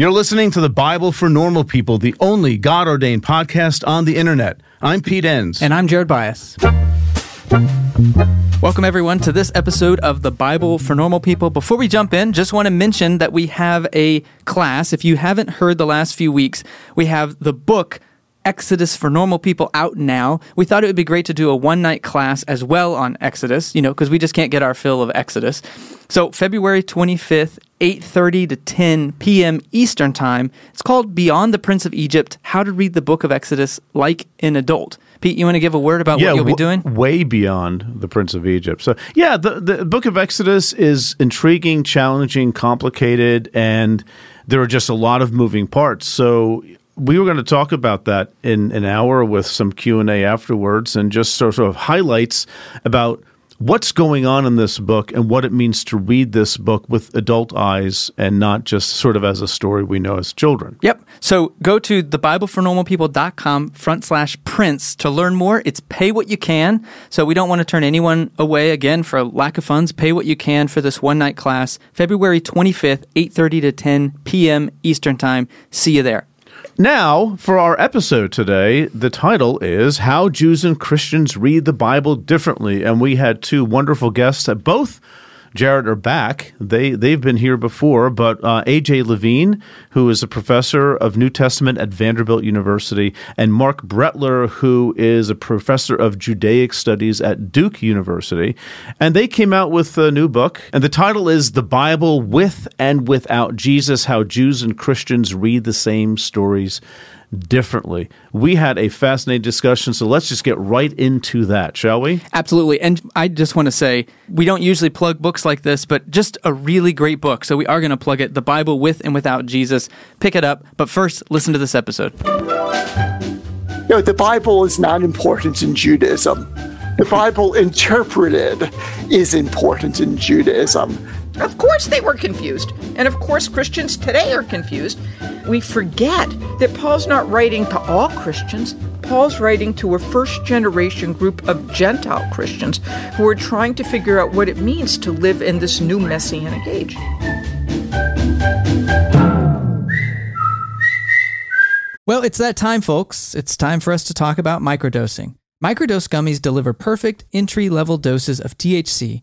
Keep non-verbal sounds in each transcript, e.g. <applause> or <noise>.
You're listening to the Bible for Normal People, the only God ordained podcast on the internet. I'm Pete Enns. And I'm Jared Byas. Welcome, everyone, to this episode of the Bible for Normal People. Before we jump in, just want to mention that we have a class. If you haven't heard the last few weeks, we have the book Exodus for Normal People out now. We thought it would be great to do a one night class as well on Exodus, you know, because we just can't get our fill of Exodus. So February 25th, 8:30 to 10 p.m. Eastern Time. It's called Beyond the Prince of Egypt: How to Read the Book of Exodus Like an Adult. Pete, you want to give a word about yeah, what you'll be w- doing? Way beyond the Prince of Egypt. So, yeah, the, the book of Exodus is intriguing, challenging, complicated, and there are just a lot of moving parts. So, we were going to talk about that in an hour with some Q&A afterwards and just sort of highlights about what's going on in this book and what it means to read this book with adult eyes and not just sort of as a story we know as children. Yep. So go to thebiblefornormalpeople.com front slash prince to learn more. It's pay what you can. So we don't want to turn anyone away again for lack of funds. Pay what you can for this one night class, February 25th, 8.30 to 10 p.m. Eastern Time. See you there. Now, for our episode today, the title is How Jews and Christians Read the Bible Differently. And we had two wonderful guests both Jared are back. They they've been here before, but uh, AJ Levine, who is a professor of New Testament at Vanderbilt University, and Marc Brettler, who is a professor of Judaic Studies at Duke University, and they came out with a new book, and the title is "The Bible with and Without Jesus: How Jews and Christians Read the Same Stories." Differently. We had a fascinating discussion, so let's just get right into that, shall we? Absolutely. And I just want to say, we don't usually plug books like this, but just a really great book. So we are going to plug it The Bible with and Without Jesus. Pick it up. But first, listen to this episode. You know, the Bible is not important in Judaism. The Bible interpreted is important in Judaism. Of course, they were confused. And of course, Christians today are confused. We forget that Paul's not writing to all Christians. Paul's writing to a first generation group of Gentile Christians who are trying to figure out what it means to live in this new messianic age. Well, it's that time, folks. It's time for us to talk about microdosing. Microdose gummies deliver perfect entry level doses of THC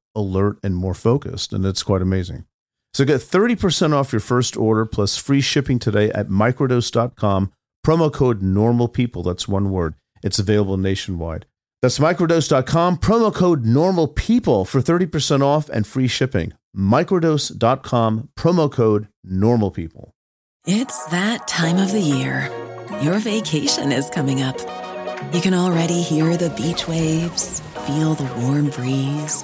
alert and more focused. And it's quite amazing. So get 30% off your first order plus free shipping today at microdose.com. Promo code normal people. That's one word. It's available nationwide. That's microdose.com. Promo code normal people for 30% off and free shipping. Microdose.com. Promo code normal people. It's that time of the year. Your vacation is coming up. You can already hear the beach waves, feel the warm breeze,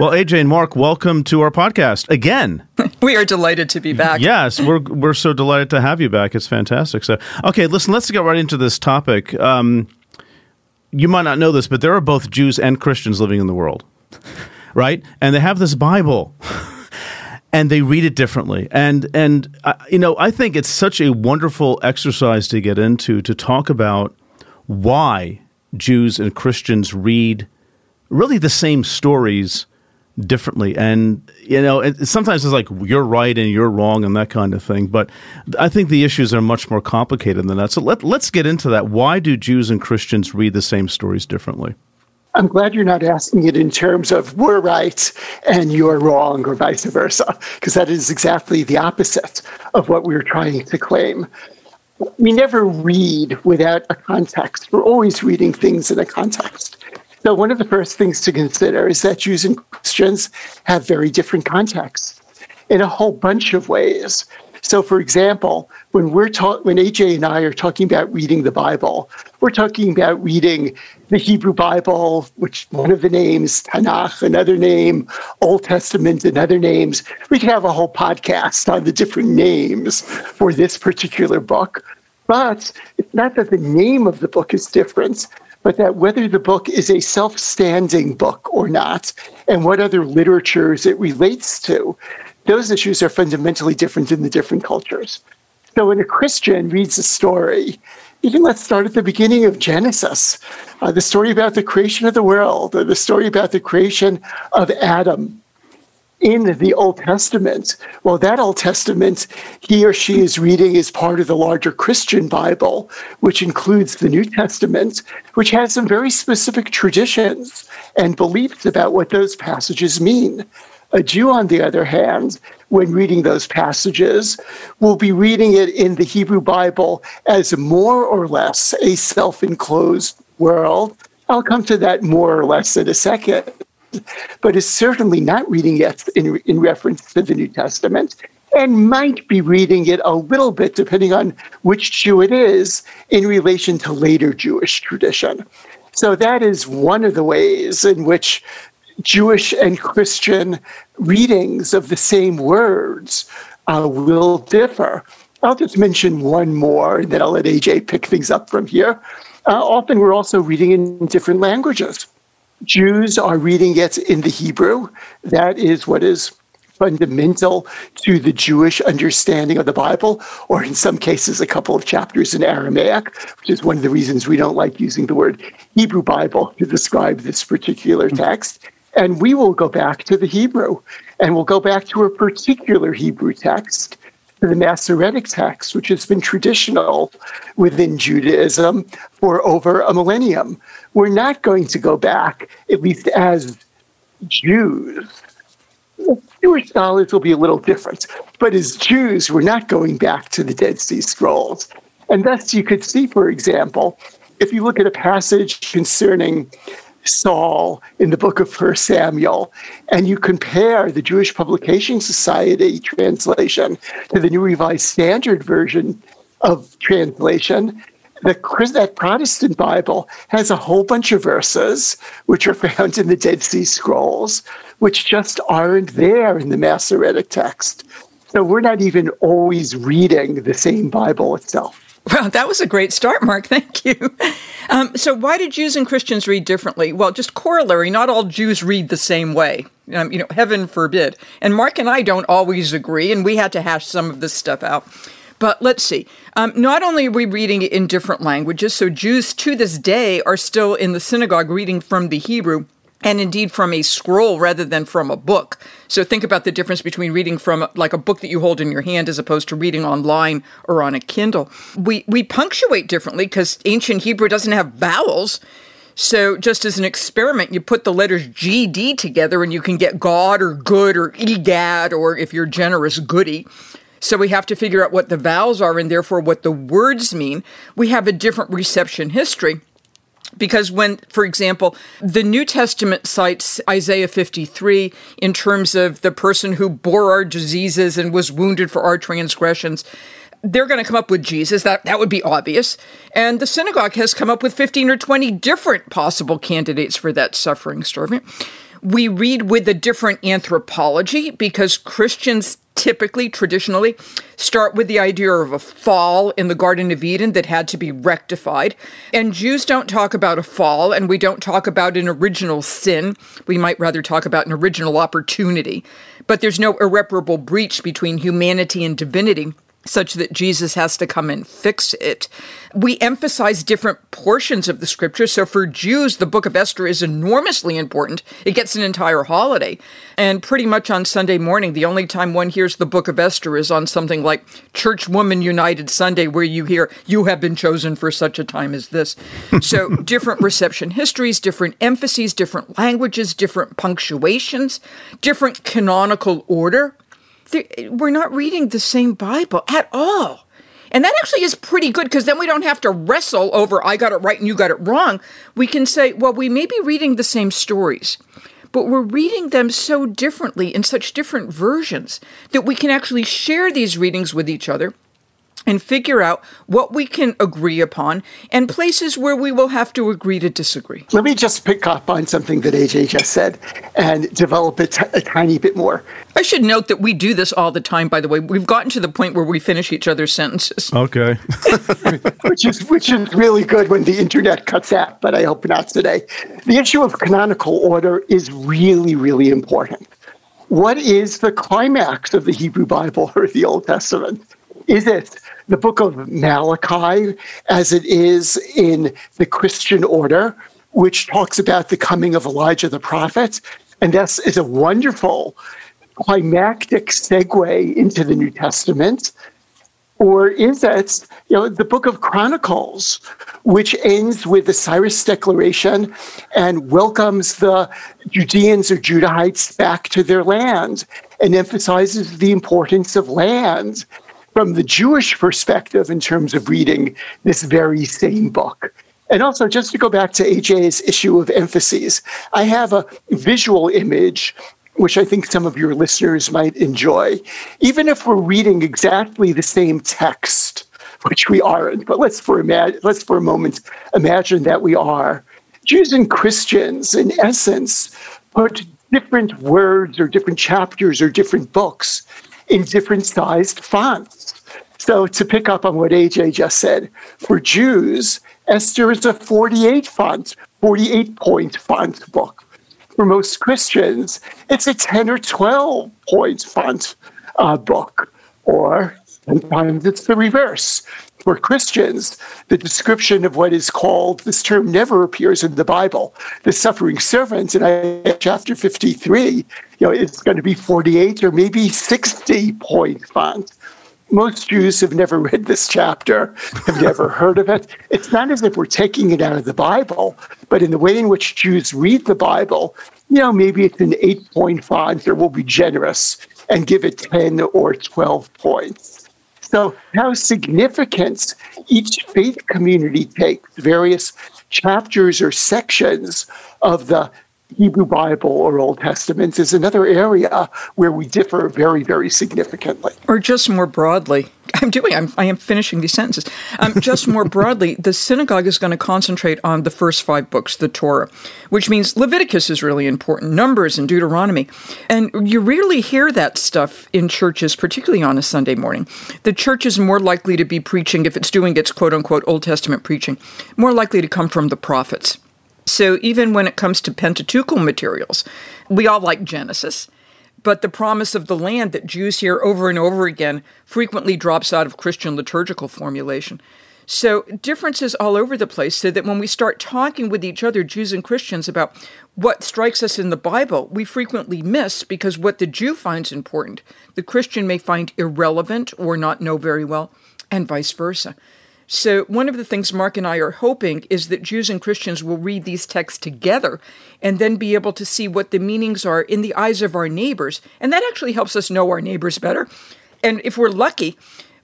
Well, AJ and Marc, welcome to our podcast again. <laughs> We are delighted to be back. Yes, we're we're so delighted to have you back. It's fantastic. So, okay, listen, let's get right into this topic. Um, you might not know this, but there are both Jews and Christians living in the world, right? And they have this Bible. <laughs> and they read it differently. And and uh, you know, I think it's such a wonderful exercise to get into to talk about why Jews and Christians read really the same stories differently. And you know, it, sometimes it's like you're right and you're wrong and that kind of thing. But I think the issues are much more complicated than that. So let let's get into that. Why do Jews and Christians read the same stories differently? I'm glad you're not asking it in terms of we're right and you're wrong or vice versa, because that is exactly the opposite of what we're trying to claim. We never read without a context. We're always reading things in a context. So, one of the first things to consider is that Jews and Christians have very different contexts in a whole bunch of ways. So, for example, when we're ta- when AJ and I are talking about reading the Bible, we're talking about reading the Hebrew Bible, which one of the names Tanakh, another name, Old Testament, and other names. We could have a whole podcast on the different names for this particular book. But it's not that the name of the book is different, but that whether the book is a self standing book or not, and what other literatures it relates to, those issues are fundamentally different in the different cultures. So when a Christian reads a story, even let's start at the beginning of Genesis, uh, the story about the creation of the world, or the story about the creation of Adam in the Old Testament. Well, that Old Testament he or she is reading is part of the larger Christian Bible, which includes the New Testament, which has some very specific traditions and beliefs about what those passages mean. A Jew, on the other hand, when reading those passages, will be reading it in the Hebrew Bible as more or less a self enclosed world. I'll come to that more or less in a second, but is certainly not reading it in, in reference to the New Testament and might be reading it a little bit, depending on which Jew it is, in relation to later Jewish tradition. So that is one of the ways in which Jewish and Christian readings of the same words uh, will differ. I'll just mention one more, and then I'll let AJ pick things up from here. Uh, often we're also reading in different languages. Jews are reading it in the Hebrew. That is what is fundamental to the Jewish understanding of the Bible, or in some cases, a couple of chapters in Aramaic, which is one of the reasons we don't like using the word Hebrew Bible to describe this particular hmm. text. And we will go back to the Hebrew and we'll go back to a particular Hebrew text, the Masoretic text, which has been traditional within Judaism for over a millennium. We're not going to go back, at least as Jews. Jewish scholars will be a little different, but as Jews, we're not going back to the Dead Sea Scrolls. And thus, you could see, for example, if you look at a passage concerning Saul in the book of First Samuel, and you compare the Jewish Publication Society translation to the New Revised Standard Version of translation, the, that Protestant Bible has a whole bunch of verses which are <laughs> found in the Dead Sea Scrolls, which just aren't there in the Masoretic text. So we're not even always reading the same Bible itself. Well, that was a great start, Marc. <laughs> Thank you. Um, so, why do Jews and Christians read differently? Well, just corollary: not all Jews read the same way. Um, you know, heaven forbid. And Marc and I don't always agree, and we had to hash some of this stuff out. But let's see. Um, not only are we reading it in different languages, so Jews to this day are still in the synagogue reading from the Hebrew and indeed from a scroll rather than from a book. So think about the difference between reading from like a book that you hold in your hand as opposed to reading online or on a Kindle. We we punctuate differently because ancient Hebrew doesn't have vowels. So just as an experiment, you put the letters GD together and you can get God or good or egad or if you're generous, goody. So we have to figure out what the vowels are and therefore what the words mean. We have a different reception history. Because when, for example, the New Testament cites Isaiah 53 in terms of the person who bore our diseases and was wounded for our transgressions, they're going to come up with Jesus. That that would be obvious. And the synagogue has come up with 15 or 20 different possible candidates for that suffering servant. We read with a different anthropology because Christians typically, traditionally, start with the idea of a fall in the Garden of Eden that had to be rectified. And Jews don't talk about a fall, and we don't talk about an original sin. We might rather talk about an original opportunity. But there's no irreparable breach between humanity and divinity such that Jesus has to come and fix it. We emphasize different portions of the scripture. So for Jews, the book of Esther is enormously important. It gets an entire holiday. And pretty much on Sunday morning, the only time one hears the book of Esther is on something like Church Woman United Sunday, where you hear, You have been chosen for such a time as this. so <laughs> different reception histories, different emphases, different languages, different punctuations, different canonical order we're not reading the same Bible at all. And that actually is pretty good because then we don't have to wrestle over, I got it right and you got it wrong. We can say, well, we may be reading the same stories, but we're reading them so differently in such different versions that we can actually share these readings with each other and figure out what we can agree upon and places where we will have to agree to disagree. Let me just pick up on something that AJ just said and develop it a tiny bit more. I should note that we do this all the time, by the way. We've gotten to the point where we finish each other's sentences. Okay. <laughs> which is which is really good when the internet cuts out, but I hope not today. The issue of canonical order is really, really important. What is the climax of the Hebrew Bible or the Old Testament? Is it the book of Malachi, as it is in the Christian order, which talks about the coming of Elijah the prophet. And this is a wonderful climactic segue into the New Testament. Or is it, you know, the book of Chronicles, which ends with the Cyrus Declaration and welcomes the Judeans or Judahites back to their land and emphasizes the importance of land from the Jewish perspective in terms of reading this very same book. And also, just to go back to AJ's issue of emphases, I have a visual image which I think some of your listeners might enjoy. Even if we're reading exactly the same text, which we aren't, but let's for, ima- let's for a moment imagine that we are. Jews and Christians, in essence, put different words or different chapters or different books in different sized fonts. So, to pick up on what AJ just said, for Jews, Esther is a 48 font, 48 point font book. For most Christians, it's a 10 or 12 point font uh, book, or sometimes it's the reverse. For Christians, the description of what is called, this term never appears in the Bible, the suffering servant in Isaiah chapter 53, you know, it's going to be 48 or maybe 60 point font. Most Jews have never read this chapter, have never heard of it. It's not as if we're taking it out of the Bible, but in the way in which Jews read the Bible, you know, maybe it's an eight point font, or we'll be generous and give it 10 or 12 points. So, how significant each faith community takes various chapters or sections of the Hebrew Bible or Old Testament is another area where we differ very, very significantly. Or just more broadly, <laughs> I'm doing, I'm, I am finishing these sentences. Um, just more broadly, <laughs> the synagogue is going to concentrate on the first five books, the Torah, which means Leviticus is really important, Numbers and Deuteronomy. And you rarely hear that stuff in churches, particularly on a Sunday morning. The church is more likely to be preaching, if it's doing its quote unquote Old Testament preaching, more likely to come from the prophets. So even when it comes to Pentateuchal materials, we all like Genesis, but the promise of the land that Jews hear over and over again frequently drops out of Christian liturgical formulation. So differences all over the place so that when we start talking with each other, Jews and Christians, about what strikes us in the Bible, we frequently miss because what the Jew finds important, the Christian may find irrelevant or not know very well, and vice versa. So, one of the things Marc and I are hoping is that Jews and Christians will read these texts together and then be able to see what the meanings are in the eyes of our neighbors. And that actually helps us know our neighbors better. And if we're lucky,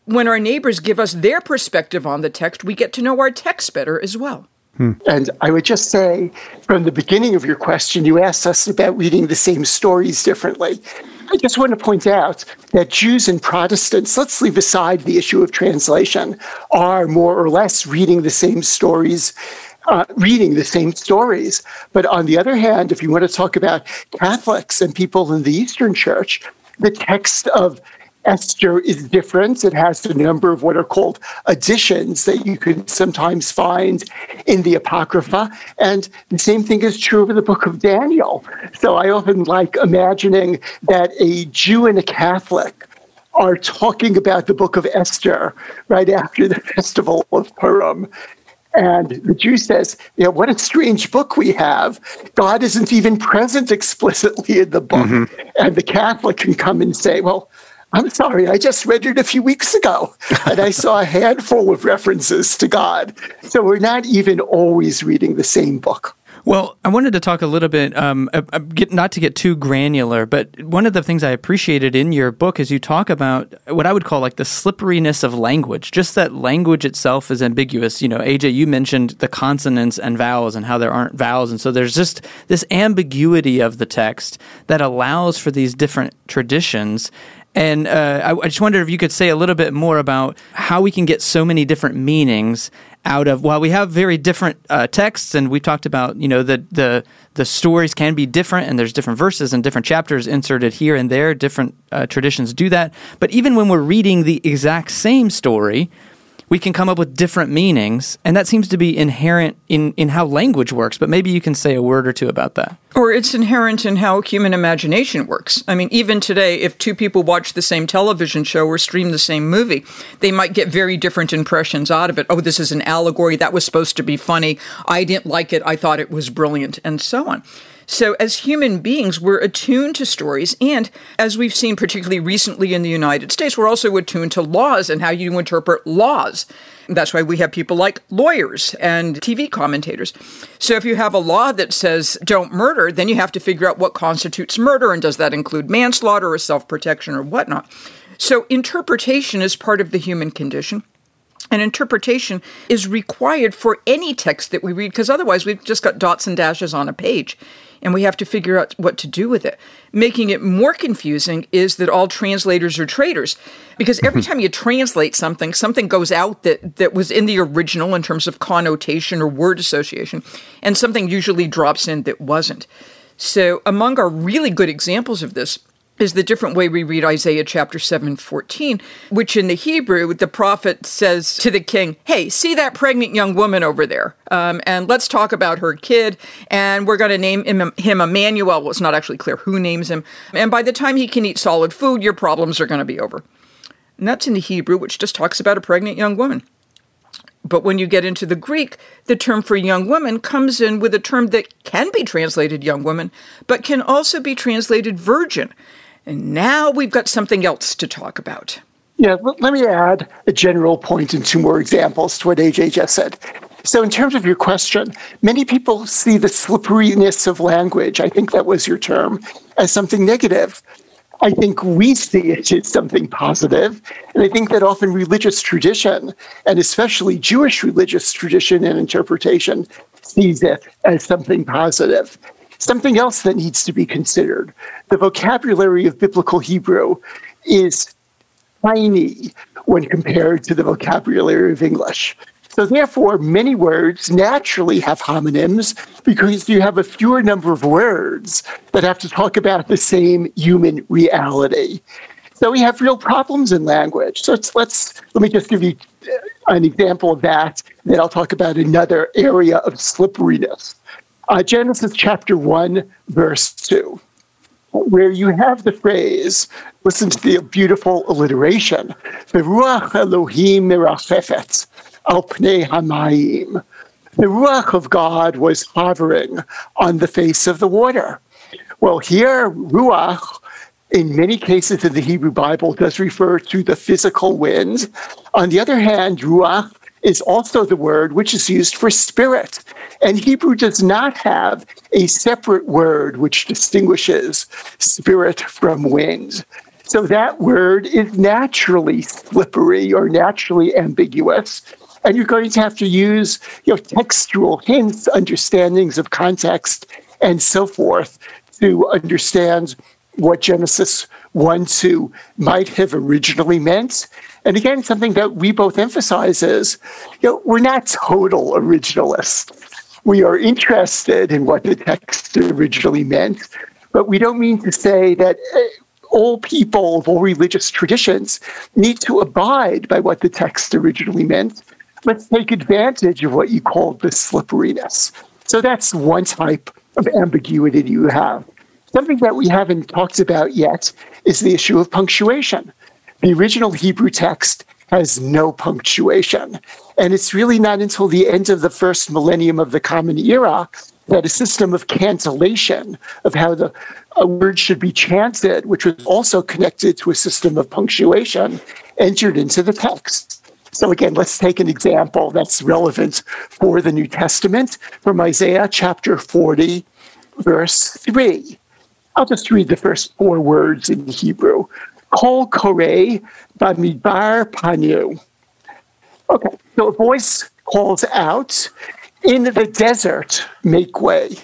when our neighbors give us their perspective on the text, we get to know our text better as well. Hmm. And I would just say, from the beginning of your question, you asked us about reading the same stories differently. I just want to point out that Jews and Protestants, let's leave aside the issue of translation, are more or less reading the same stories uh, reading the same stories. But on the other hand, if you want to talk about Catholics and people in the Eastern Church, the text of Esther is different. It has a number of what are called additions that you can sometimes find in the Apocrypha. And the same thing is true of the book of Daniel. So I often like imagining that a Jew and a Catholic are talking about the book of Esther right after the festival of Purim. And the Jew says, you know, what a strange book we have. God isn't even present explicitly in the book. Mm-hmm. And the Catholic can come and say, well, I'm sorry, I just read it a few weeks ago and I saw a handful of references to God. So we're not even always reading the same book. Well, I wanted to talk a little bit, um, get, not to get too granular, but one of the things I appreciated in your book is you talk about what I would call like the slipperiness of language, just that language itself is ambiguous. You know, AJ, you mentioned the consonants and vowels and how there aren't vowels. And so there's just this ambiguity of the text that allows for these different traditions. And uh, I, I just wondered if you could say a little bit more about how we can get so many different meanings out of while we have very different uh, texts and we talked about you know the the the stories can be different and there's different verses and different chapters inserted here and there. Different uh, traditions do that. But even when we're reading the exact same story we can come up with different meanings, and that seems to be inherent in, in how language works. But maybe you can say a word or two about that. Or it's inherent in how human imagination works. I mean, even today, if two people watch the same television show or stream the same movie, they might get very different impressions out of it. Oh, this is an allegory. That was supposed to be funny. I didn't like it. I thought it was brilliant, and so on. So, as human beings, we're attuned to stories. And as we've seen, particularly recently in the United States, we're also attuned to laws and how you interpret laws. That's why we have people like lawyers and TV commentators. So, if you have a law that says don't murder, then you have to figure out what constitutes murder and does that include manslaughter or self protection or whatnot. So, interpretation is part of the human condition. And interpretation is required for any text that we read because otherwise we've just got dots and dashes on a page and we have to figure out what to do with it. Making it more confusing is that all translators are traitors because every <laughs> time you translate something, something goes out that, that was in the original in terms of connotation or word association, and something usually drops in that wasn't. So, among our really good examples of this is the different way we read Isaiah chapter 7, 14, which in the Hebrew, the prophet says to the king, Hey, see that pregnant young woman over there? Um, and let's talk about her kid. And we're going to name him, him Emmanuel. Well, it's not actually clear who names him. And by the time he can eat solid food, your problems are going to be over. And that's in the Hebrew, which just talks about a pregnant young woman. But when you get into the Greek, the term for young woman comes in with a term that can be translated young woman, but can also be translated virgin. And now we've got something else to talk about. Yeah, let me add a general point and two more examples to what AJ just said. So, in terms of your question, many people see the slipperiness of language, I think that was your term, as something negative. I think we see it as something positive, And I think that often religious tradition, and especially Jewish religious tradition and interpretation, sees it as something positive. Something else that needs to be considered the vocabulary of biblical Hebrew is tiny when compared to the vocabulary of English. So, therefore, many words naturally have homonyms because you have a fewer number of words that have to talk about the same human reality. So, we have real problems in language. So, let's, let's let me just give you an example of that. Then I'll talk about another area of slipperiness. Uh, Genesis chapter 1, verse 2, where you have the phrase, listen to the beautiful alliteration, the Ruach Elohim mirachefet al pnei hamayim. The Ruach of God was hovering on the face of the water. Well, here, Ruach, in many cases in the Hebrew Bible, does refer to the physical wind. On the other hand, Ruach is also the word which is used for spirit. And Hebrew does not have a separate word which distinguishes spirit from wind. So that word is naturally slippery or naturally ambiguous. And you're going to have to use you know, textual hints, understandings of context, and so forth to understand what Genesis 1 2 might have originally meant and again, something that we both emphasize is, you know, we're not total originalists. We are interested in what the text originally meant, but we don't mean to say that eh, all people of all religious traditions need to abide by what the text originally meant. Let's take advantage of what you called the slipperiness. So that's one type of ambiguity you have. Something that we haven't talked about yet is the issue of punctuation. The original Hebrew text has no punctuation. And it's really not until the end of the first millennium of the Common Era that a system of cantillation, of how the a word should be chanted, which was also connected to a system of punctuation, entered into the text. So, again, let's take an example that's relevant for the New Testament from Isaiah chapter 40, verse 3. I'll just read the first four words in Hebrew. Kol Kore Bamidbar Panu. Okay, so a voice calls out, In the desert, make way.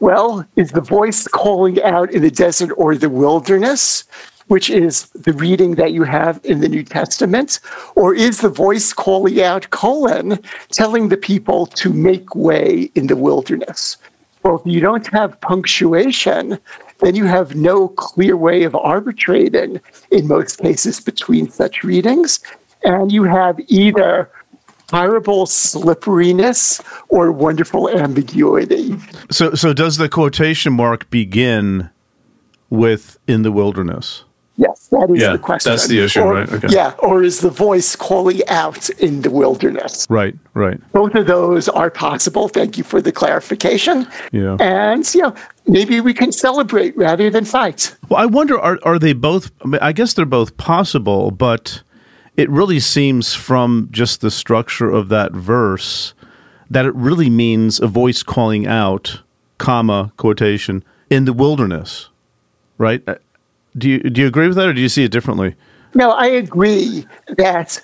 Well, is the voice calling out in the desert or the wilderness? which is the reading that you have in the New Testament? Or is the voice calling out, colon, telling the people to make way in the wilderness? Well, if you don't have punctuation, then you have no clear way of arbitrating in most cases between such readings. And you have either horrible slipperiness or wonderful ambiguity. So, so does the quotation mark begin with in the wilderness? Yes, that is Yeah, the question. that's the issue, Or- right? Okay. Yeah, or is the voice calling out in the wilderness? Right, right. Both of those are possible. Thank you for the clarification. Yeah. And, you know, maybe we can celebrate rather than fight. Well, I wonder are are they both? I, mean, I guess they're both possible, but it really seems from just the structure of that verse that it really means a voice calling out, comma quotation in the wilderness, right? Uh, Do you do you agree with that, or do you see it differently? No, I agree that,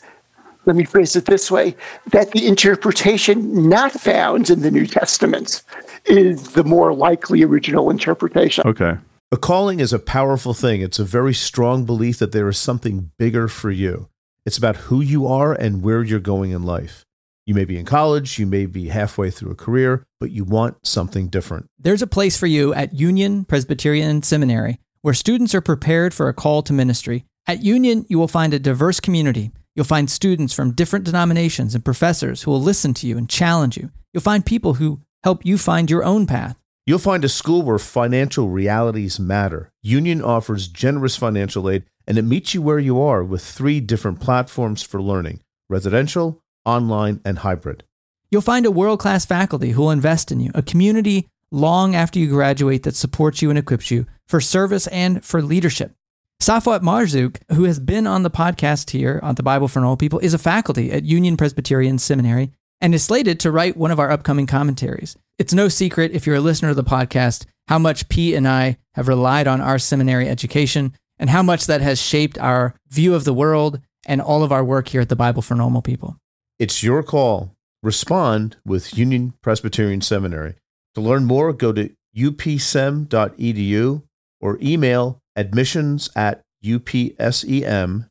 let me phrase it this way, that the interpretation not found in the New Testament is the more likely original interpretation. Okay. A calling is a powerful thing. It's a very strong belief that there is something bigger for you. It's about who you are and where you're going in life. You may be in college, you may be halfway through a career, but you want something different. There's a place for you at Union Presbyterian Seminary where students are prepared for a call to ministry. At Union, you will find a diverse community. You'll find students from different denominations and professors who will listen to you and challenge you. You'll find people who help you find your own path. You'll find a school where financial realities matter. Union offers generous financial aid and it meets you where you are with three different platforms for learning residential, online, and hybrid. You'll find a world class faculty who will invest in you, a community long after you graduate that supports you and equips you for service and for leadership. Safwat Marzouk, who has been on the podcast here on the Bible for Normal People, is a faculty at Union Presbyterian Seminary and is slated to write one of our upcoming commentaries. It's no secret, if you're a listener to the podcast, how much P and I have relied on our seminary education and how much that has shaped our view of the world and all of our work here at the Bible for Normal People. It's your call. Respond with Union Presbyterian Seminary. To learn more, go to upsem.edu or email admissions at upsem.edu.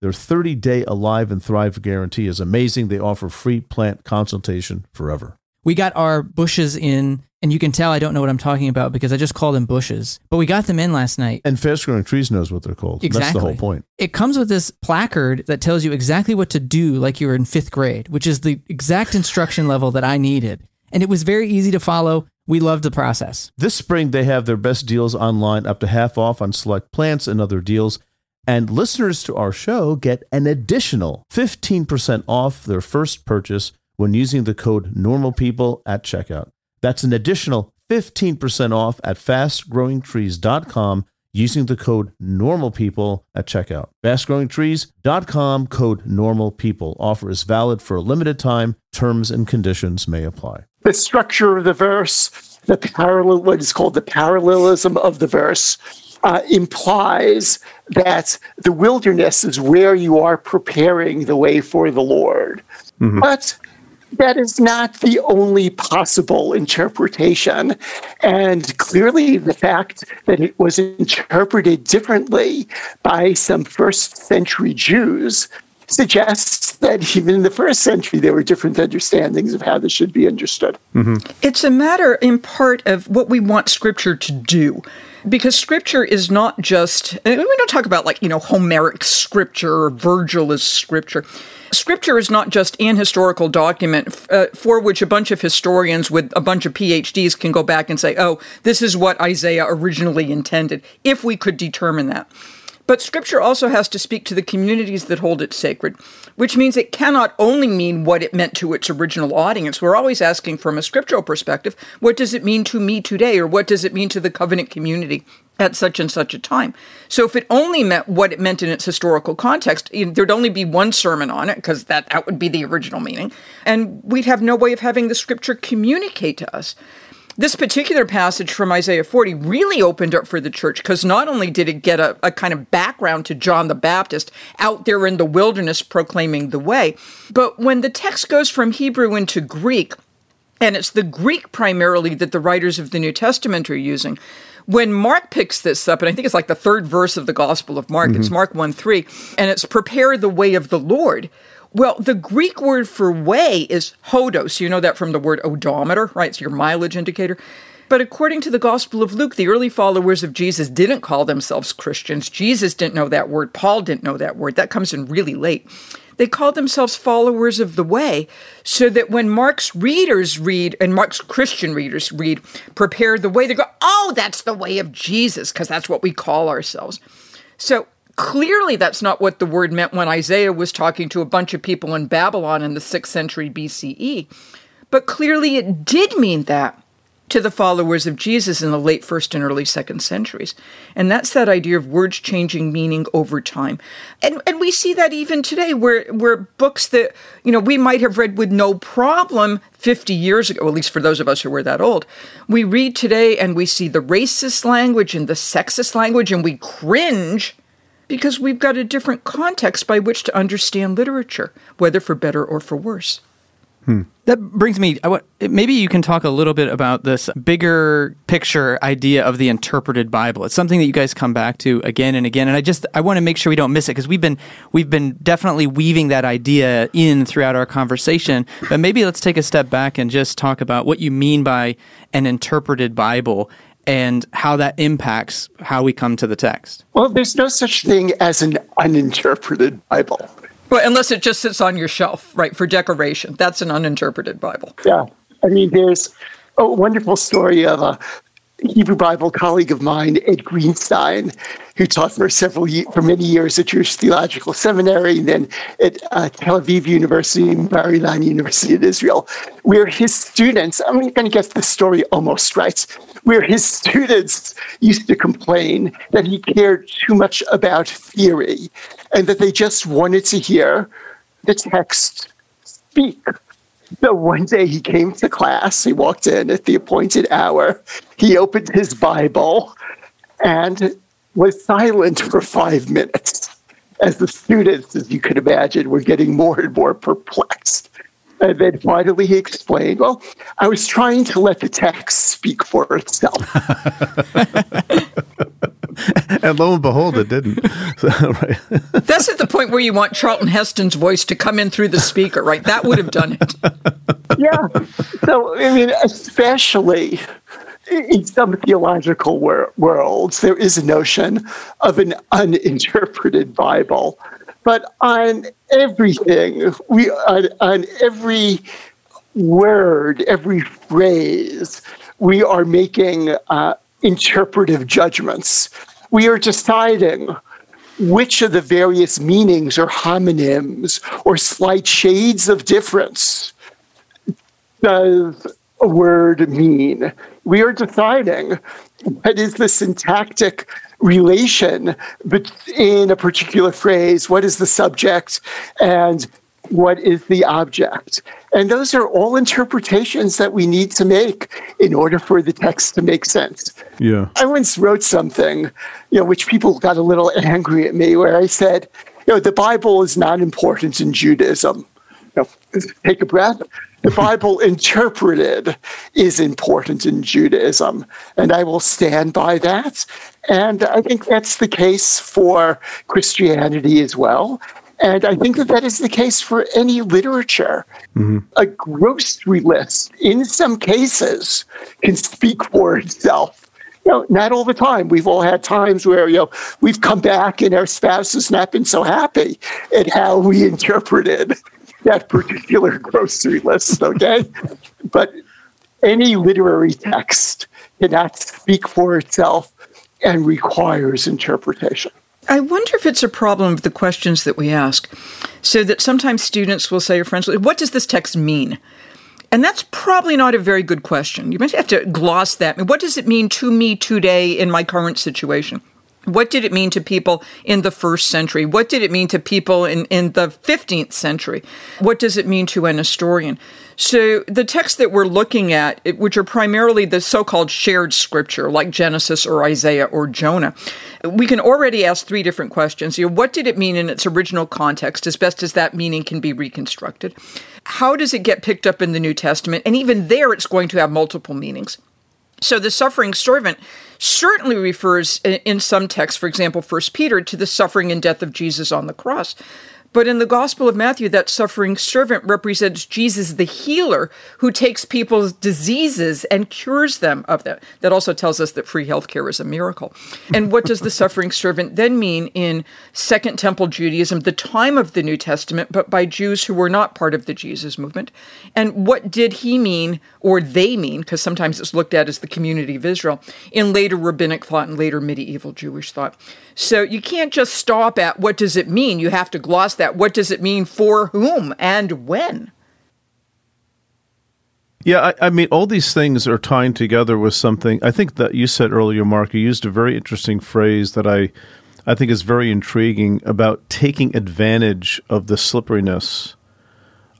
their 30 day Alive and Thrive guarantee is amazing. They offer free plant consultation forever. We got our bushes in, and you can tell I don't know what I'm talking about because I just called them bushes. But we got them in last night. And Fast Growing Trees knows what they're called. That's the whole point. It comes with this placard that tells you exactly what to do, like you were in fifth grade, which is the exact instruction level that I needed. And it was very easy to follow. We loved the process. This spring, they have their best deals online, up to half off on select plants and other deals. And listeners to our show get an additional 15% off their first purchase when using the code NORMALPEOPLE at checkout. That's an additional 15% off at fastgrowingtrees.com using the code NORMALPEOPLE at checkout. Fastgrowingtrees.com code NORMALPEOPLE. Offer is valid for a limited time. Terms and conditions may apply. The structure of the verse, the parallel, what is called the parallelism of the verse, uh, implies that the wilderness is where you are preparing the way for the Lord. But that is not the only possible interpretation. And clearly, the fact that it was interpreted differently by some first century Jews suggests that even in the first century, there were different understandings of how this should be understood. It's a matter, in part, of what we want Scripture to do. Because Scripture is not just, we don't talk about like, you know, Homeric Scripture or Virgil is Scripture. Scripture is not just an historical document uh, for which a bunch of historians with a bunch of PhDs can go back and say, oh, this is what Isaiah originally intended, if we could determine that. But Scripture also has to speak to the communities that hold it sacred, which means it cannot only mean what it meant to its original audience. We're always asking from a scriptural perspective, what does it mean to me today, or what does it mean to the covenant community? At such and such a time. So, if it only meant what it meant in its historical context, there'd only be one sermon on it, because that, that would be the original meaning. And we'd have no way of having the scripture communicate to us. This particular passage from Isaiah 40 really opened up for the church because not only did it get a, a, kind of background to John the Baptist out there in the wilderness proclaiming the way, but when the text goes from Hebrew into Greek, and it's the Greek primarily that the writers of the New Testament are using. When Mark picks this up, and I think it's like the third verse of the Gospel of Mark, mm-hmm. it's Mark 1 3, and it's prepare the way of the Lord. Well, the Greek word for way is hodos. You know that from the word odometer, right? It's your mileage indicator. But according to the Gospel of Luke, the early followers of Jesus didn't call themselves Christians. Jesus didn't know that word. Paul didn't know that word. That comes in really late. They called themselves followers of the way, so that when Mark's readers read, and Mark's Christian readers read, prepare the way, they go, oh, that's the way of Jesus, because that's what we call ourselves. So Clearly, that's not what the word meant when Isaiah was talking to a bunch of people in Babylon in the 6th century BCE. But clearly, it did mean that to the followers of Jesus in the late first and early second centuries. And that's that idea of words changing meaning over time. And and we see that even today where where books that, you know, we might have read with no problem 50 years ago, at least for those of us who were that old, we read today and we see the racist language and the sexist language and we cringe because we've got a different context by which to understand literature, whether for better or for worse. Hmm. That brings me. I, maybe you can talk a little bit about this bigger picture idea of the interpreted Bible. It's something that you guys come back to again and again, and I just I want to make sure we don't miss it because we've been we've been definitely weaving that idea in throughout our conversation. But maybe let's take a step back and just talk about what you mean by an interpreted Bible and how that impacts how we come to the text? Well, there's no such thing as an uninterpreted Bible. Well, unless it just sits on your shelf, right, for decoration. That's an uninterpreted Bible. Yeah. I mean, there's a wonderful story of a Hebrew Bible colleague of mine, Ed Greenstein, who taught for several for many years at Jewish Theological Seminary, and then at uh, Tel Aviv University and Bar Ilan University in Israel, where his students, I'm going to get the story almost right, where his students used to complain that he cared too much about theory and that they just wanted to hear the text speak. So one day he came to class, he walked in at the appointed hour, he opened his Bible and was silent for five minutes as the students, as you could imagine, were getting more and more perplexed. And then finally he explained, Well, I was trying to let the text speak for itself. <laughs> <laughs> and lo and behold, it didn't. <laughs> So, right. <laughs> That's at the point where you want Charlton Heston's voice to come in through the speaker, right? That would have done it. yeah. So, I mean, especially in some theological wor- worlds, there is a notion of an uninterpreted Bible. But on everything, we on, on every word, every phrase, we are making uh, interpretive judgments. We are deciding which of the various meanings or homonyms or slight shades of difference does a word mean. We are deciding what is the syntactic relation in a particular phrase, what is the subject, and what is the object. And those are all interpretations that we need to make in order for the text to make sense. Yeah. I once wrote something, you know, which people got a little angry at me, where I said, you know, the Bible is not important in Judaism. You know, take a breath. The Bible <laughs> interpreted is important in Judaism, and I will stand by that. And I think that's the case for Christianity as well. And I think that that is the case for any literature. Mm-hmm. A grocery list, in some cases, can speak for itself. You know, not all the time. We've all had times where, you know, we've come back and our spouse has not been so happy at how we <laughs> interpreted that particular grocery list, okay? but any literary text cannot speak for itself and requires interpretation. I wonder if it's a problem of the questions that we ask. So that sometimes students will say, or friends, what does this text mean? And that's probably not a very good question. You might have to gloss that. What does it mean to me today in my current situation? What did it mean to people in the first century? What did it mean to people in, in the 15th century? What does it mean to an historian? So, the texts that we're looking at, which are primarily the so called shared scripture, like Genesis or Isaiah or Jonah, we can already ask three different questions. You know, what did it mean in its original context, as best as that meaning can be reconstructed? How does it get picked up in the New Testament? And even there, it's going to have multiple meanings. So, the suffering servant certainly refers in some texts, for example, First Peter, to the suffering and death of Jesus on the cross. But in the Gospel of Matthew, that suffering servant represents Jesus, the healer, who takes people's diseases and cures them of them. That also tells us that free healthcare is a miracle. And what does the suffering servant then mean in Second Temple Judaism, the time of the New Testament, but by Jews who were not part of the Jesus movement? And what did he mean, or they mean, because sometimes it's looked at as the community of Israel, in later rabbinic thought and later medieval Jewish thought? So you can't just stop at what does it mean? You have to gloss that. What does it mean for whom and when? Yeah, I, I, mean, all these things are tying together with something. I think that you said earlier, Marc, you used a very interesting phrase that I, I think is very intriguing about taking advantage of the slipperiness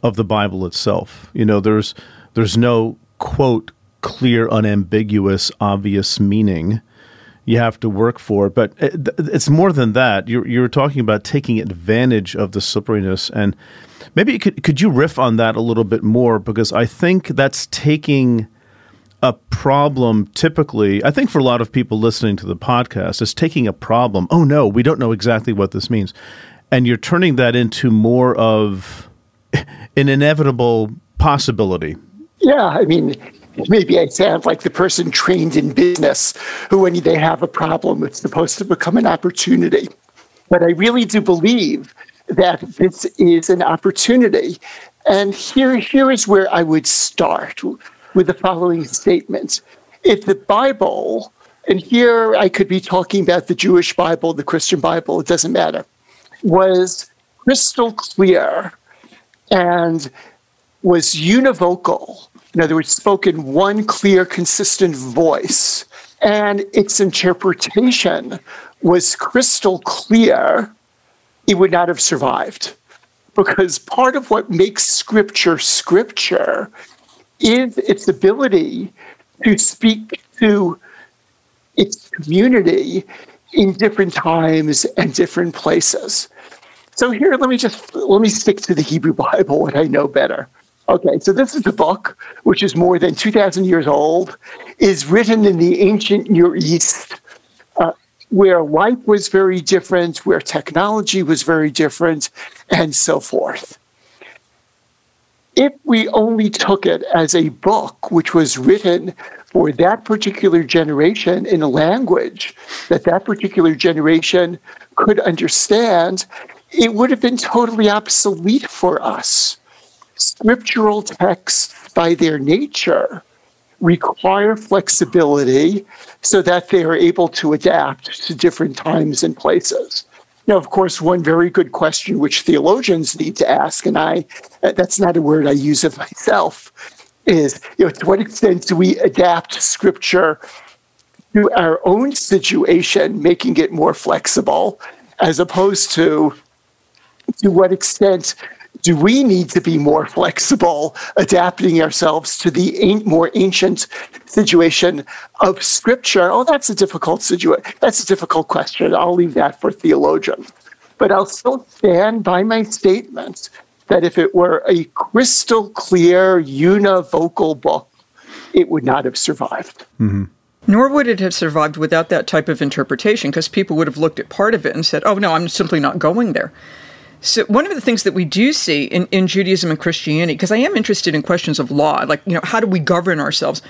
of the Bible itself. You know, there's there's no quote clear, unambiguous, obvious meaning you have to work for. But it's more than that. You're, you're talking about taking advantage of the slipperiness, and maybe could could you riff on that a little bit more? Because I think that's taking a problem typically i think for a lot of people listening to the podcast is taking a problem. Oh no we don't know exactly what this means. And you're turning that into more of an inevitable possibility. Yeah i mean maybe I sound like the person trained in business who, when they have a problem, it's supposed to become an opportunity. But I really do believe that this is an opportunity. And here, here is where I would start with the following statement. If the Bible, and here I could be talking about the Jewish Bible, the Christian Bible, it doesn't matter, was crystal clear and was univocal in other words, spoken one clear, consistent voice. And its interpretation was crystal clear, it would not have survived. Because part of what makes scripture scripture is its ability to speak to its community in different times and different places. So here, let me just let me stick to the Hebrew Bible, what I know better. Okay, so this is a book which is more than 2,000 years old, is written in the ancient Near East, uh, where life was very different, where technology was very different, and so forth. If we only took it as a book which was written for that particular generation in a language that that particular generation could understand, it would have been totally obsolete for us scriptural texts, by their nature, require flexibility so that they are able to adapt to different times and places. Now, of course, one very good question which theologians need to ask, and I uh, that's not a word I use of <laughs> myself, is you know, to what extent do we adapt scripture to our own situation, making it more flexible, as opposed to to what extent do we need to be more <laughs> flexible, adapting ourselves to the more ancient situation of Scripture? Oh, that's a difficult situation. That's a difficult question. I'll leave that for theologians. But I'll still stand by my statement that if it were a crystal clear, univocal book, it would not have survived. Mm-hmm. Nor would it have survived without that type of interpretation, because people would have looked at part of it and said, oh, no, I'm simply not going there. So one of the things that we do see in, in Judaism and Christianity, because I am interested in questions of law, like you know, how do we govern ourselves?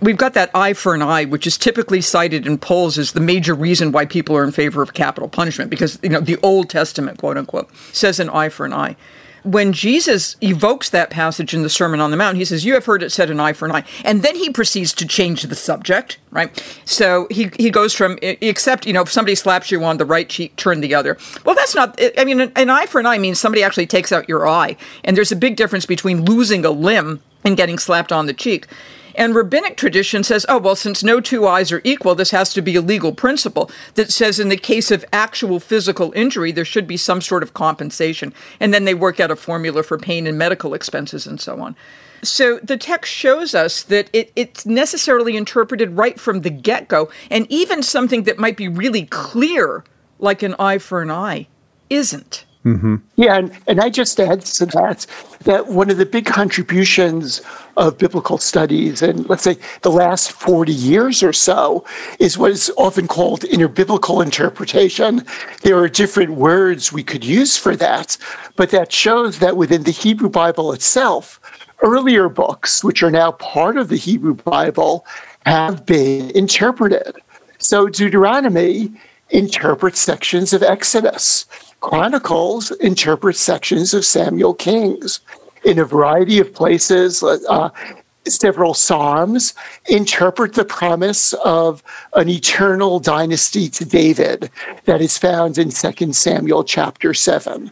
We've got that eye for an eye, which is typically cited in polls as the major reason why people are in favor of capital punishment, because you know the Old Testament, quote unquote, says an eye for an eye when Jesus evokes that passage in the Sermon on the Mount, he says, You have heard it said an eye for an eye. And then he proceeds to change the subject, right? So he, he goes from, except, you know, if somebody slaps you on the right cheek, turn the other. Well, that's not, I mean, an, an eye for an eye means somebody actually takes out your eye. And there's a big difference between losing a limb and getting slapped on the cheek. And rabbinic tradition says, oh, well, since no two eyes are equal, this has to be a legal principle that says in the case of actual physical injury, there should be some sort of compensation. And then they work out a formula for pain and medical expenses and so on. So the text shows us that it, it's necessarily interpreted right from the get go, and even something that might be really clear, like an eye for an eye, isn't. Mm-hmm. Yeah, and, and I just add to that that one of the big contributions of biblical studies in, let's say, the last 40 years or so is what is often called interbiblical interpretation. There are different words we could use for that, but that shows that within the Hebrew Bible itself, earlier books, which are now part of the Hebrew Bible, have been interpreted. So Deuteronomy interprets sections of Exodus. Chronicles interprets sections of Samuel Kings in a variety of places. Uh, several psalms interpret the promise of an eternal dynasty to David that is found in 2 Samuel chapter 7.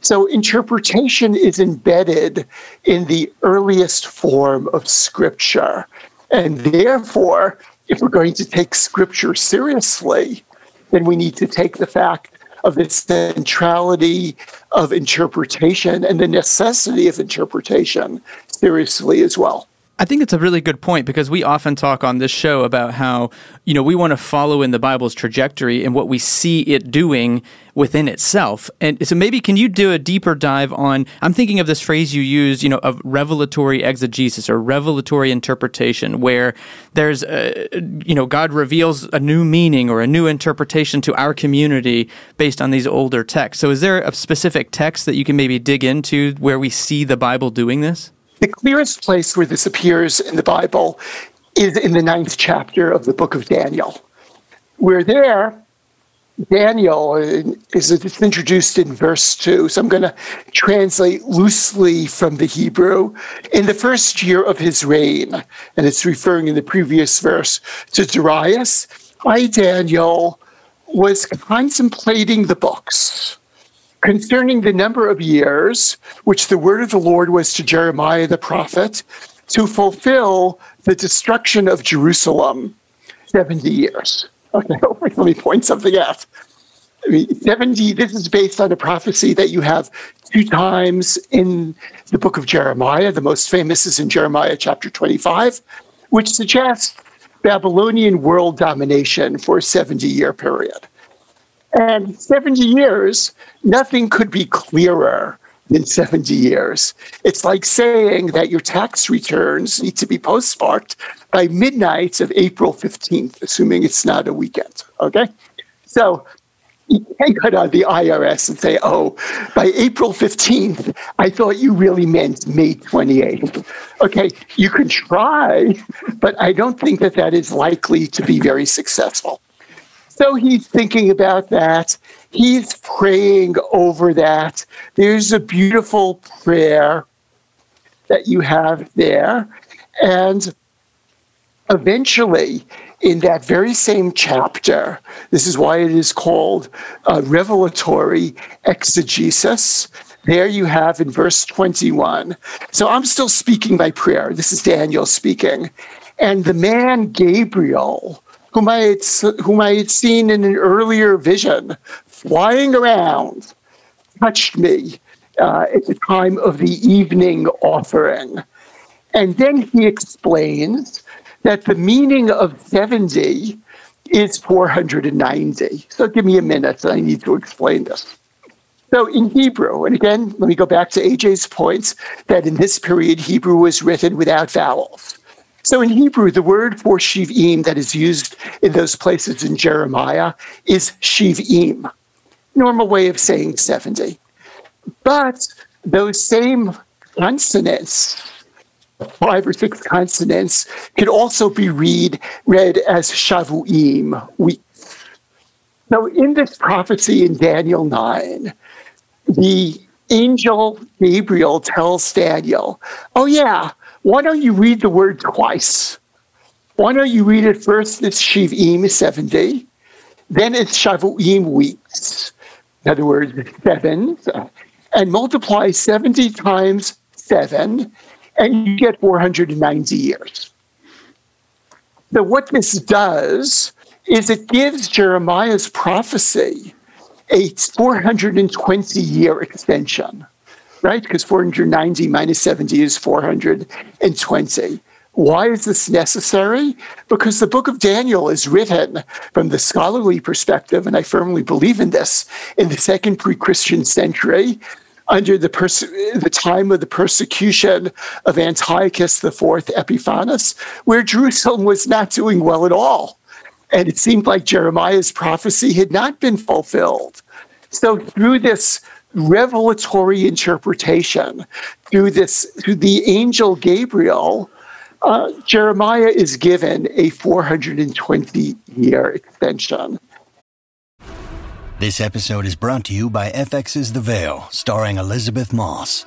So interpretation is embedded in the earliest form of scripture. And therefore, if we're going to take scripture seriously, then we need to take the fact of the centrality of interpretation and the necessity of interpretation seriously as well. I think it's a really good point because we often talk on this show about how, you know, we want to follow in the Bible's trajectory and what we see it doing within itself. And so maybe can you do a deeper dive on I'm thinking of this phrase you used, you know, of revelatory exegesis or revelatory interpretation where there's a, you know, God reveals a new meaning or a new interpretation to our community based on these older texts. So is there a specific text that you can maybe dig into where we see the Bible doing this? The clearest place where this appears in the Bible is in the ninth chapter of the book of Daniel. Where there, Daniel is introduced in verse 2. So I'm going to translate loosely from the Hebrew. In the first year of his reign, and it's referring in the previous verse to Darius, I, Daniel, was contemplating the books concerning the number of years which the word of the Lord was to Jeremiah the prophet to fulfill the destruction of Jerusalem 70 years. Okay, <laughs> let me point something out. I mean, 70, this is based on a prophecy that you have two times in the book of Jeremiah. The most famous is in Jeremiah chapter 25, which suggests Babylonian world domination for a 70 year period. And 70 years, nothing could be clearer than 70 years. It's like saying that your tax returns need to be postmarked by midnight of April 15th, assuming it's not a weekend. Okay? So you can't go to the IRS and say, oh, by April 15th, I thought you really meant May 28th. Okay, you can try, but I don't think that that is likely to be very successful. So he's thinking about that. He's praying over that. There's a beautiful prayer that you have there. And eventually, in that very same chapter, this is why it is called uh, revelatory exegesis. There you have in verse 21. So I'm still speaking by prayer. This is Daniel speaking. And the man Gabriel, whom I had, whom I had seen in an earlier vision flying around, touched me uh, at the time of the evening offering. And then he explains that the meaning of 70 is 490. So give me a minute, I need to explain this. So in Hebrew, and again, let me go back to AJ's points that in this period, Hebrew was written without vowels. So in Hebrew, the word for shiv'im that is used in those places in Jeremiah is shiv'im, normal way of saying 70. But those same consonants, five or six consonants, could also be read read as shavuim, weeks. So in this prophecy in Daniel 9, the angel Gabriel tells Daniel, Oh, yeah, why don't you read the word twice? Why don't you read it first? It's Shivim, 70. Then it's Shavuim weeks. In other words, seven. Uh, and multiply 70 times seven, and you get 490 years. So, what this does is it gives Jeremiah's prophecy a 420 year extension, right? Because 490 minus 70 is 420. Why is this necessary? Because the book of Daniel is written from the scholarly perspective, and I firmly believe in this, in the second pre Christian century, under the, pers- the time of the persecution of Antiochus IV Epiphanes, where Jerusalem was not doing well at all. And it seemed like Jeremiah's prophecy had not been fulfilled. So, through this revelatory interpretation, through this, through the angel Gabriel, uh, Jeremiah is given a 420 year extension. This episode is brought to you by FX's The Veil, starring Elisabeth Moss.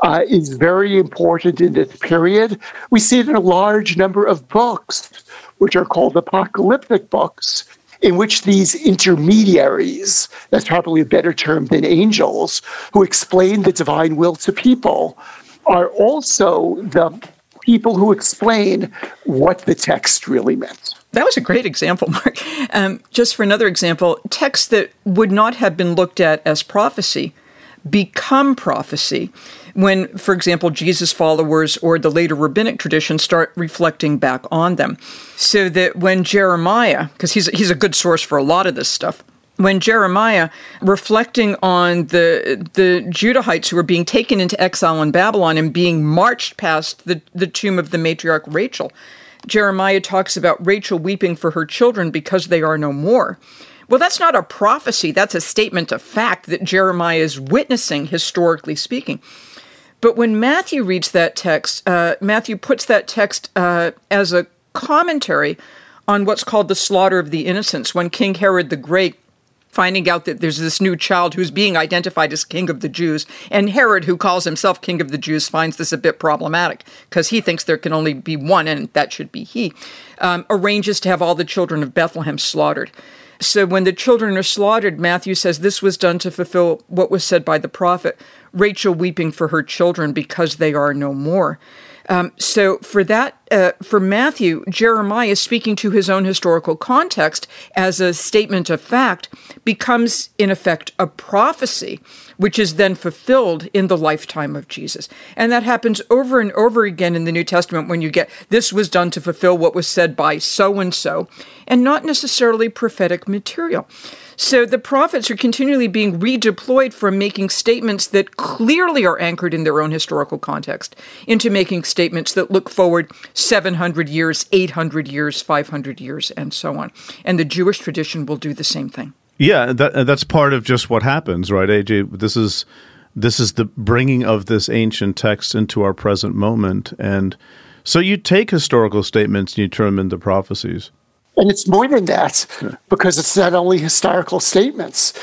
uh, is very important in this period. We see it in a large number of books, which are called apocalyptic books, in which these intermediaries, that's probably a better term than angels, who explain the divine will to people, are also the people who explain what the text really meant. That was a great example, <laughs> Marc. Um, just for another example, texts that would not have been looked at as prophecy become prophecy when, for example, Jesus followers or the later rabbinic tradition start reflecting back on them. So that when Jeremiah, because he's, he's a good source for a lot of this stuff, when Jeremiah, reflecting on the the Judahites who were being taken into exile in Babylon and being marched past the, the tomb of the matriarch Rachel, Jeremiah talks about Rachel weeping for her children because they are no more. Well, that's not a prophecy, that's a statement of fact that Jeremiah is witnessing, historically speaking. But when Matthew reads that text, uh, Matthew puts that text uh, as a commentary on what's called the slaughter of the innocents, when King Herod the Great finding out that there's this new child who's being identified as king of the Jews. And Herod, who calls himself king of the Jews, finds this a bit problematic because he thinks there can only be one, and that should be he. Um, arranges to have all the children of Bethlehem slaughtered. So when the children are slaughtered, Matthew says this was done to fulfill what was said by the prophet Rachel weeping for her children because they are no more. Um, so for that, uh, for Matthew, Jeremiah speaking to his own historical context as a statement of fact becomes in effect a prophecy, which is then fulfilled in the lifetime of Jesus. And that happens over and over again in the New Testament when you get this was done to fulfill what was said by so and so, and not necessarily prophetic material. So the prophets are continually being redeployed from making statements that clearly are anchored in their own historical context into making statements that look forward 700 years, 800 years, 500 years, and so on. And the Jewish tradition will do the same thing. Yeah, that, that's part of just what happens, right, AJ? This is this is the bringing of this ancient text into our present moment, and so you take historical statements and you turn them into prophecies. And it's more than that, because it's not only historical statements,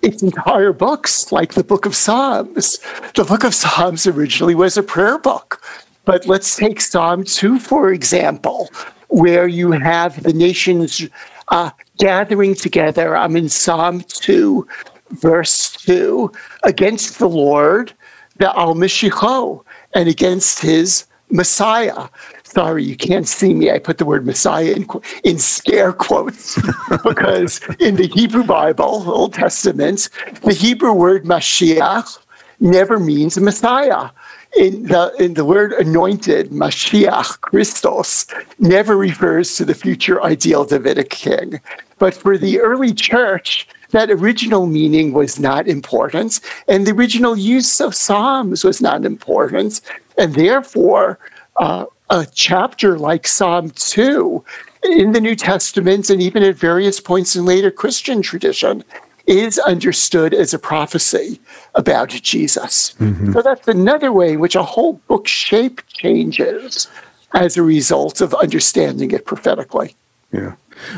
it's entire books, like the Book of Psalms. The Book of Psalms originally was a prayer book. But let's take Psalm 2, for example, where you have the nations uh, gathering together. I'm in Psalm 2, verse 2, against the Lord, the Al Mishicho, and against his Messiah. Sorry, you can't see me. I put the word Messiah in, in scare quotes <laughs> because in the Hebrew Bible, Old Testament, the Hebrew word Mashiach never means Messiah. in the in the word anointed, Mashiach, Christos, never refers to the future ideal Davidic king. But for the early church, that original meaning was not important, and the original use of Psalms was not important, and therefore uh, a chapter like Psalm 2 in the New Testament and even at various points in later Christian tradition is understood as a prophecy about Jesus. Mm-hmm. So that's another way in which a whole book shape changes as a result of understanding it prophetically. Yeah.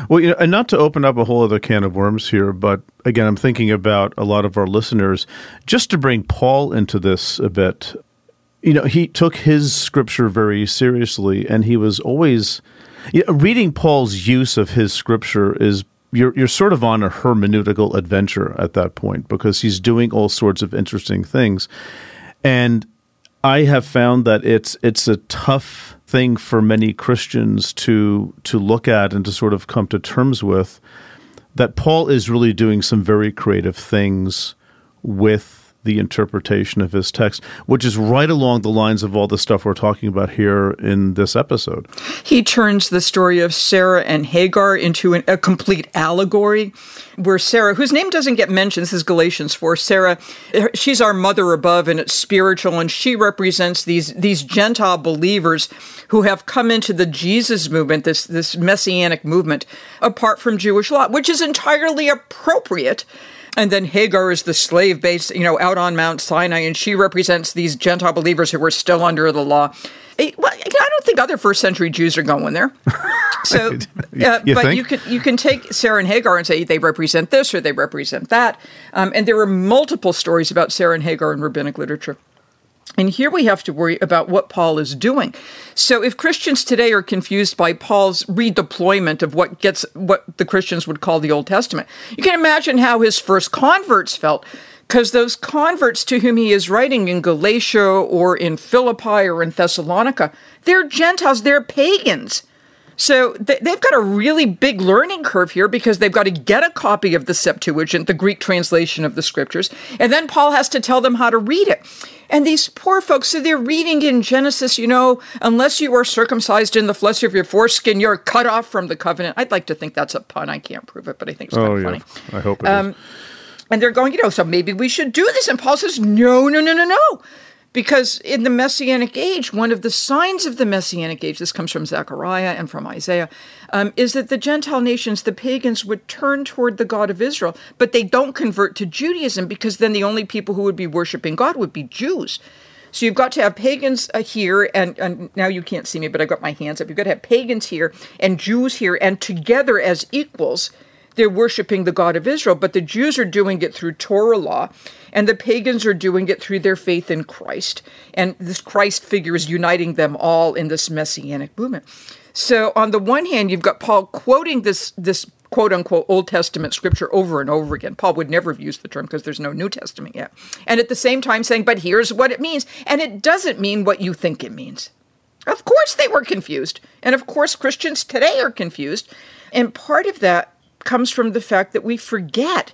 Well, you know, and not to open up a whole other can of worms here, but again, I'm thinking about a lot of our listeners. Just to bring Paul into this a bit, you know, he took his scripture very seriously, and he was always you know, reading Paul's use of his scripture is you're you're sort of on a hermeneutical adventure at that point because he's doing all sorts of interesting things, and I have found that it's it's a tough thing for many Christians to to look at and to sort of come to terms with that Paul is really doing some very creative things with the interpretation of his text, which is right along the lines of all the stuff we're talking about here in this episode. He turns the story of Sarah and Hagar into an, a complete allegory, where Sarah, whose name doesn't get mentioned, this is Galatians 4, Sarah, she's our mother above and it's spiritual, and she represents these, these Gentile believers who have come into the Jesus movement, this, this messianic movement, apart from Jewish law, which is entirely appropriate and then Hagar is the slave base, you know, out on Mount Sinai, and she represents these Gentile believers who were still under the law. Eh, well, I don't think other first century Jews are going there. <laughs> So, uh, you but think? you can you can take Sarah and Hagar and say they represent this or they represent that, um, and there are multiple stories about Sarah and Hagar in rabbinic literature. And here we have to worry about what Paul is doing. So if Christians today are confused by Paul's redeployment of what gets what the Christians would call the Old Testament, you can imagine how his first converts felt because those converts to whom he is writing in Galatia or in Philippi or in Thessalonica, they're Gentiles, they're pagans. So they've got a really big learning curve here because they've got to get a copy of the Septuagint, the Greek translation of the scriptures, and then Paul has to tell them how to read it. And these poor folks, so they're reading in Genesis, you know, unless you are circumcised in the flesh of your foreskin, you're cut off from the covenant. I'd like to think that's a pun. I can't prove it, but I think it's oh, yeah. funny. I hope it um, is. And they're going, you know, so maybe we should do this. And Paul says, no, no, no, no, no. Because in the Messianic age, one of the signs of the Messianic age, this comes from Zechariah and from Isaiah, um, is that the Gentile nations, the pagans, would turn toward the God of Israel, but they don't convert to Judaism because then the only people who would be worshiping God would be Jews. So you've got to have pagans uh, here, and, and now you can't see me, but I've got my hands up. You've got to have pagans here and Jews here, and together as equals they're worshiping the God of Israel, but the Jews are doing it through Torah law, and the pagans are doing it through their faith in Christ. And this Christ figure is uniting them all in this messianic movement. So on the one hand, you've got Paul quoting this this quote unquote Old Testament scripture over and over again. Paul would never have used the term because there's no New Testament yet. And at the same time saying, but here's what it means. And it doesn't mean what you think it means. Of course they were confused. And of course Christians today are confused. And part of that comes from the fact that we forget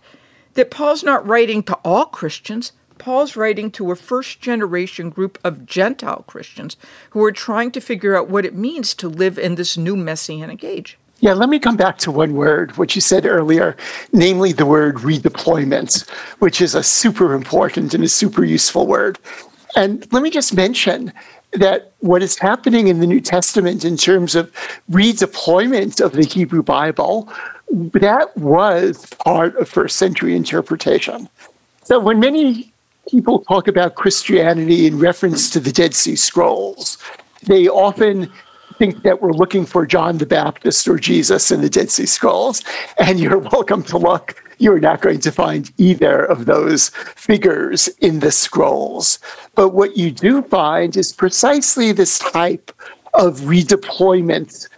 that Paul's not writing to all Christians. Paul's writing to a first generation group of Gentile Christians who are trying to figure out what it means to live in this new messianic age. Yeah, let me come back to one word, which you said earlier, namely the word redeployment, which is a super important and a super useful word. And let me just mention that what is happening in the New Testament in terms of redeployment of the Hebrew Bible that was part of first century interpretation. So when many people talk about Christianity in reference to the Dead Sea Scrolls, they often think that we're looking for John the Baptist or Jesus in the Dead Sea Scrolls, and you're <laughs> welcome to look. You're not going to find either of those figures in the scrolls. But what you do find is precisely this type of redeployment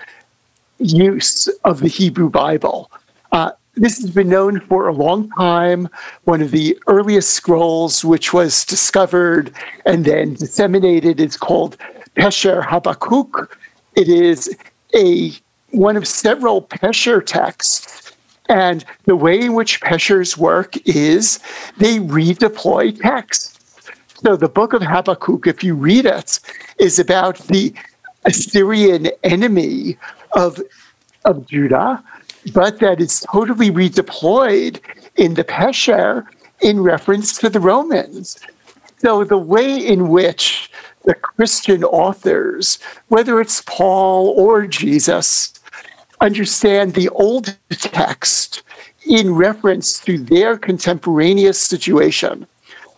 use of the Hebrew Bible. Uh, this has been known for a long time. One of the earliest scrolls, which was discovered and then disseminated, is called Pesher Habakkuk. It is a one of several Pesher texts. And the way in which Peshers work is they redeploy texts. So the book of Habakkuk, if you read it, is about the Assyrian enemy of, of Judah, but that is totally redeployed in the Pesher in reference to the Romans. So the way in which the Christian authors, whether it's Paul or Jesus, understand the old text in reference to their contemporaneous situation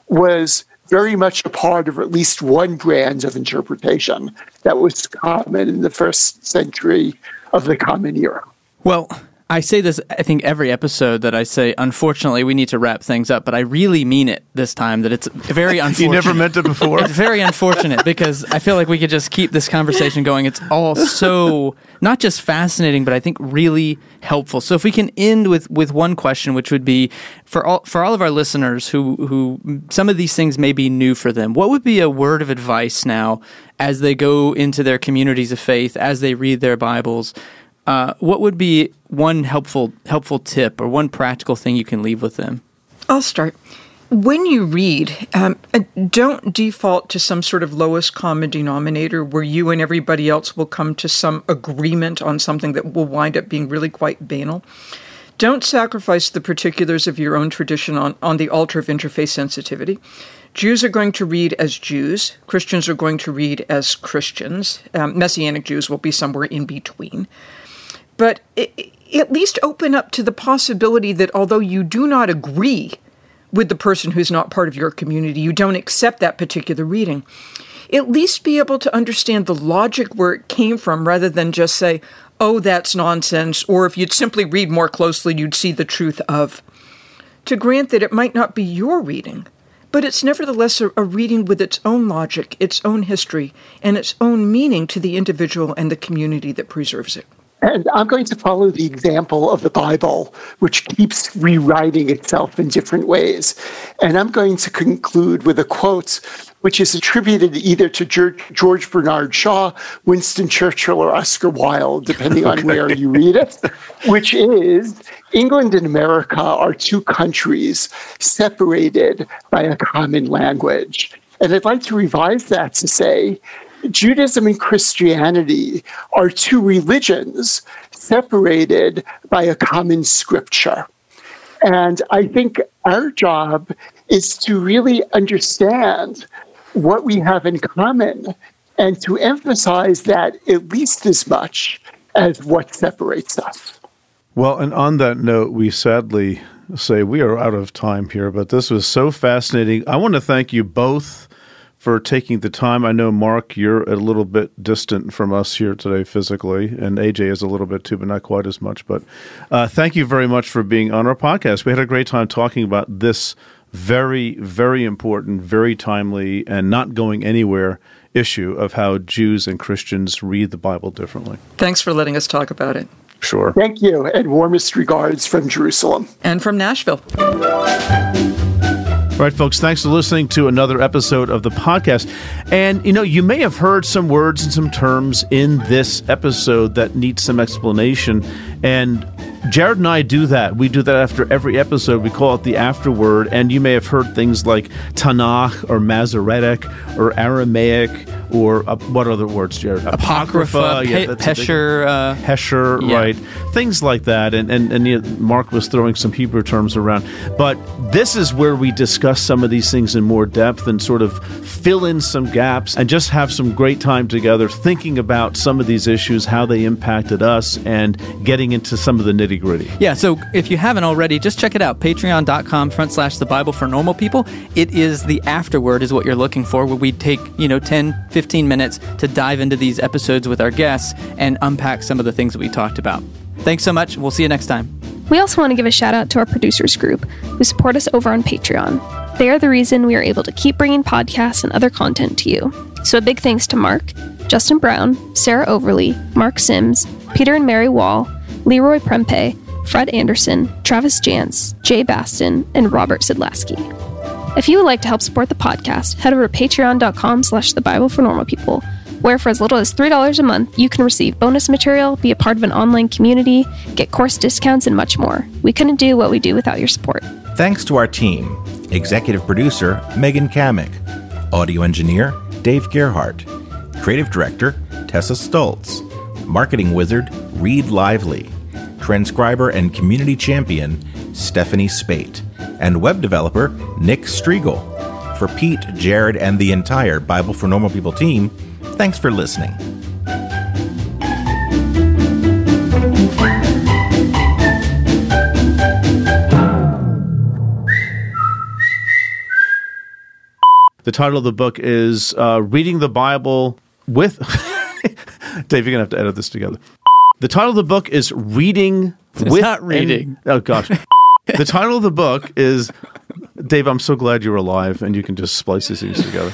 was very much a part of at least one brand of interpretation that was common in the first century of the Common Era. Well, I say this, I think, every episode that I say, unfortunately, we need to wrap things up, but I really mean it this time that it's very <laughs> unfortunate. You never meant it before. it's very unfortunate because I feel like we could just keep this conversation going. It's all so not just fascinating, but I think really helpful. So if we can end with, with one question, which would be for all for all of our listeners who who some of these things may be new for them, what would be a word of advice now as they go into their communities of faith, as they read their Bibles? Uh, what would be one helpful helpful tip or one practical thing you can leave with them? I'll start. When you read, um, uh, don't default to some sort of lowest common denominator where you and everybody else will come to some agreement on something that will wind up being really quite banal. Don't sacrifice the particulars of your own tradition on, on the altar of interfaith sensitivity. Jews are going to read as Jews, Christians are going to read as Christians, um, Messianic Jews will be somewhere in between but it, at least open up to the possibility that although you do not agree with the person who's not part of your community, you don't accept that particular reading, at least be able to understand the logic where it came from rather than just say, oh, that's nonsense, or if you'd simply read more closely, you'd see the truth of. To grant that it might not be your reading, but it's nevertheless a, a, reading with its own logic, its own history, and its own meaning to the individual and the community that preserves it. And I'm going to follow the example of the Bible, which keeps rewriting itself in different ways. And I'm going to conclude with a quote which is attributed either to George Bernard Shaw, Winston Churchill, or Oscar Wilde, depending on okay. where you read it, which is England and America are two countries separated by a common language. And I'd like to revise that to say Judaism and Christianity are two religions separated by a common scripture. And I think our job is to really understand what we have in common and to emphasize that at least as much as what separates us. Well, and on that note, we sadly say we are out of time here, but this was so fascinating. I want to thank you both for taking the time. I know, Marc, you're a little bit distant from us here today physically, and AJ is a little bit too, but not quite as much. But uh, thank you very much for being on our podcast. We had a great time talking about this very, very important, very timely, and not going anywhere issue of how Jews and Christians read the Bible differently. Thanks for letting us talk about it. Sure. Thank you, and warmest regards from Jerusalem. And from Nashville. All right, folks, thanks for listening to another episode of the podcast. And, you know, you may have heard some words and some terms in this episode that need some explanation. And Jared and I do that. We do that after every episode. We call it the afterword. And you may have heard things like Tanakh or Masoretic or Aramaic or uh, what other words, Jared? Apocrypha, Apocrypha yeah, Pe- Pesher, uh, Pesher, yeah. right? Things like that. And and and you know, Marc was throwing some Hebrew terms around, but this is where we discuss some of these things in more depth and sort of fill in some gaps and just have some great time together thinking about some of these issues, how they impacted us, and getting into some of the nitty gritty. Yeah. So if you haven't already, just check it out. Patreon.com front slash the Bible for normal people. It is the afterword is what you're looking for, where we take you know 10, 15 15 minutes to dive into these episodes with our guests and unpack some of the things that we talked about. Thanks so much. We'll see you next time. We also want to give a shout out to our producers group who support us over on Patreon. They are the reason we are able to keep bringing podcasts and other content to you. So a big thanks to Mark, Justin Brown, Sarah Overly, Mark Sims, Peter and Mary Wall, Leroy Prempe, Fred Anderson, Travis Jantz, Jay Baston, and Robert Sidlaski. If you would like to help support the podcast, head over to patreon.com slash the Bible for normal people, where for as little as $3 a month, you can receive bonus material, be a part of an online community, get course discounts, and much more. We couldn't do what we do without your support. Thanks to our team. Executive producer, Megan Kamick. Audio engineer, Dave Gerhardt. Creative director, Tessa Stoltz. Marketing wizard, Reed Lively. Transcriber and community champion, Stephanie Spate. And web developer, Nick Striegel. For Pete, Jared, and the entire Bible for Normal People team, thanks for listening. The title of the book is uh, Reading the Bible with. <laughs> Dave, you're going to have to edit this together. The title of the book is Reading It's with. not reading. oh, gosh. <laughs> the title of the book is. Dave, I'm so glad you're alive and you can just splice these things together.